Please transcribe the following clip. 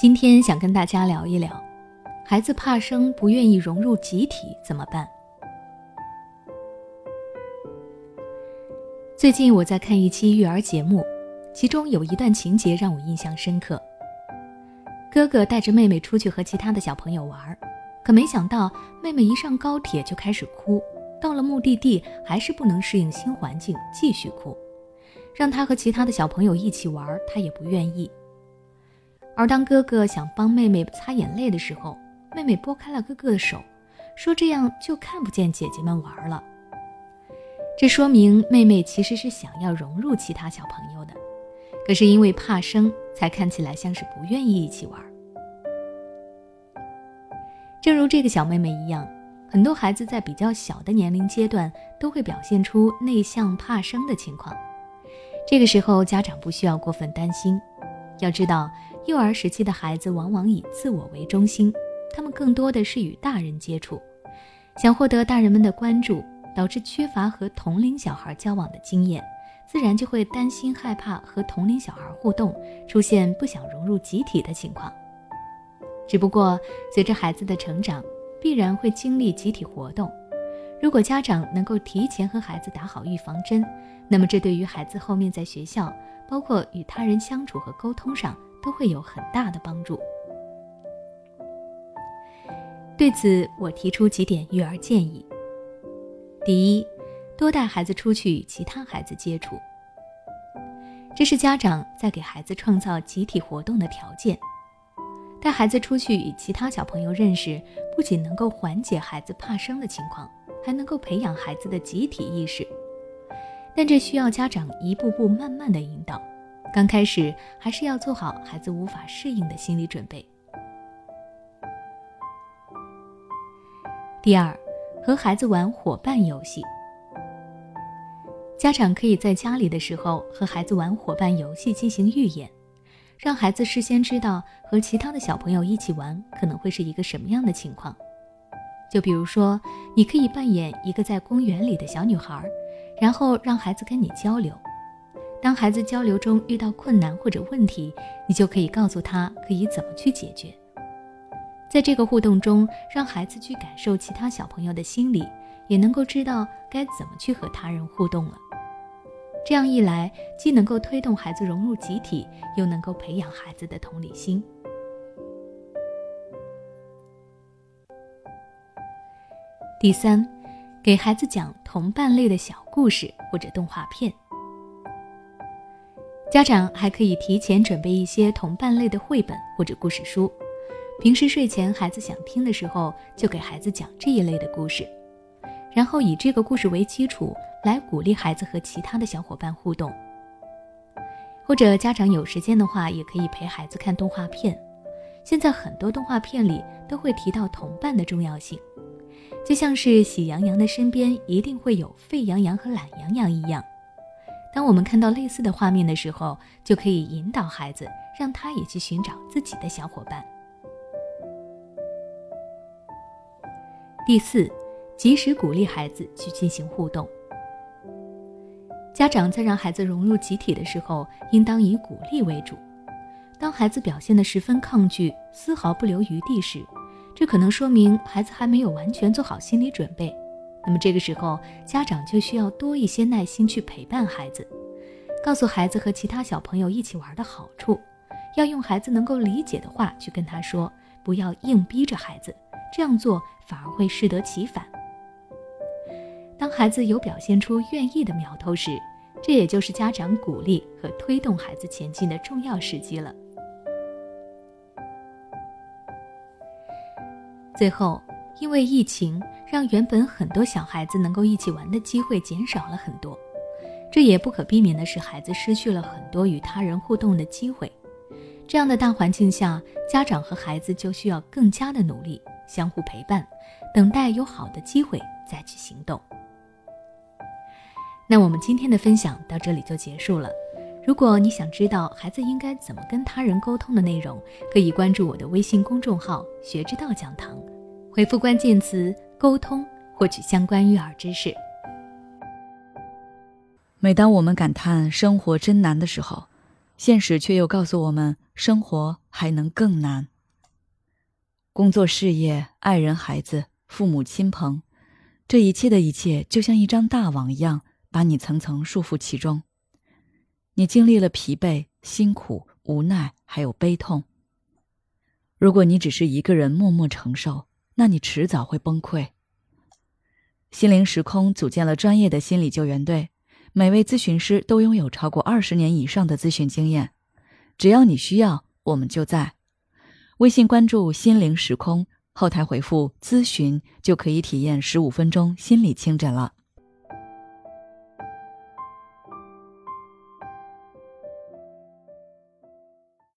今天想跟大家聊一聊，孩子怕生不愿意融入集体怎么办？最近我在看一期育儿节目，其中有一段情节让我印象深刻。哥哥带着妹妹出去和其他的小朋友玩，可没想到妹妹一上高铁就开始哭，到了目的地还是不能适应新环境，继续哭。让他和其他的小朋友一起玩，他也不愿意。而当哥哥想帮妹妹擦眼泪的时候，妹妹拨开了哥哥的手，说：“这样就看不见姐姐们玩了。”这说明妹妹其实是想要融入其他小朋友的，可是因为怕生，才看起来像是不愿意一起玩。正如这个小妹妹一样，很多孩子在比较小的年龄阶段都会表现出内向怕生的情况。这个时候，家长不需要过分担心。要知道，幼儿时期的孩子往往以自我为中心，他们更多的是与大人接触，想获得大人们的关注，导致缺乏和同龄小孩交往的经验，自然就会担心害怕和同龄小孩互动，出现不想融入集体的情况。只不过，随着孩子的成长，必然会经历集体活动，如果家长能够提前和孩子打好预防针，那么这对于孩子后面在学校。包括与他人相处和沟通上都会有很大的帮助。对此，我提出几点育儿建议：第一，多带孩子出去与其他孩子接触，这是家长在给孩子创造集体活动的条件。带孩子出去与其他小朋友认识，不仅能够缓解孩子怕生的情况，还能够培养孩子的集体意识。但这需要家长一步步慢慢的引导，刚开始还是要做好孩子无法适应的心理准备。第二，和孩子玩伙伴游戏。家长可以在家里的时候和孩子玩伙伴游戏进行预演，让孩子事先知道和其他的小朋友一起玩可能会是一个什么样的情况。就比如说，你可以扮演一个在公园里的小女孩。然后让孩子跟你交流，当孩子交流中遇到困难或者问题，你就可以告诉他可以怎么去解决。在这个互动中，让孩子去感受其他小朋友的心理，也能够知道该怎么去和他人互动了。这样一来，既能够推动孩子融入集体，又能够培养孩子的同理心。第三。给孩子讲同伴类的小故事或者动画片，家长还可以提前准备一些同伴类的绘本或者故事书，平时睡前孩子想听的时候，就给孩子讲这一类的故事，然后以这个故事为基础来鼓励孩子和其他的小伙伴互动。或者家长有时间的话，也可以陪孩子看动画片，现在很多动画片里都会提到同伴的重要性。就像是喜羊羊的身边一定会有沸羊羊和懒羊羊一样，当我们看到类似的画面的时候，就可以引导孩子，让他也去寻找自己的小伙伴。第四，及时鼓励孩子去进行互动。家长在让孩子融入集体的时候，应当以鼓励为主。当孩子表现得十分抗拒，丝毫不留余地时，这可能说明孩子还没有完全做好心理准备，那么这个时候家长就需要多一些耐心去陪伴孩子，告诉孩子和其他小朋友一起玩的好处，要用孩子能够理解的话去跟他说，不要硬逼着孩子，这样做反而会适得其反。当孩子有表现出愿意的苗头时，这也就是家长鼓励和推动孩子前进的重要时机了。最后，因为疫情，让原本很多小孩子能够一起玩的机会减少了很多，这也不可避免的是孩子失去了很多与他人互动的机会。这样的大环境下，家长和孩子就需要更加的努力，相互陪伴，等待有好的机会再去行动。那我们今天的分享到这里就结束了。如果你想知道孩子应该怎么跟他人沟通的内容，可以关注我的微信公众号“学之道讲堂”。回复关键词“沟通”，获取相关育儿知识。每当我们感叹生活真难的时候，现实却又告诉我们，生活还能更难。工作、事业、爱人、孩子、父母亲朋，这一切的一切，就像一张大网一样，把你层层束缚其中。你经历了疲惫、辛苦、无奈，还有悲痛。如果你只是一个人默默承受，那你迟早会崩溃。心灵时空组建了专业的心理救援队，每位咨询师都拥有超过二十年以上的咨询经验。只要你需要，我们就在。微信关注“心灵时空”，后台回复“咨询”就可以体验十五分钟心理清诊了。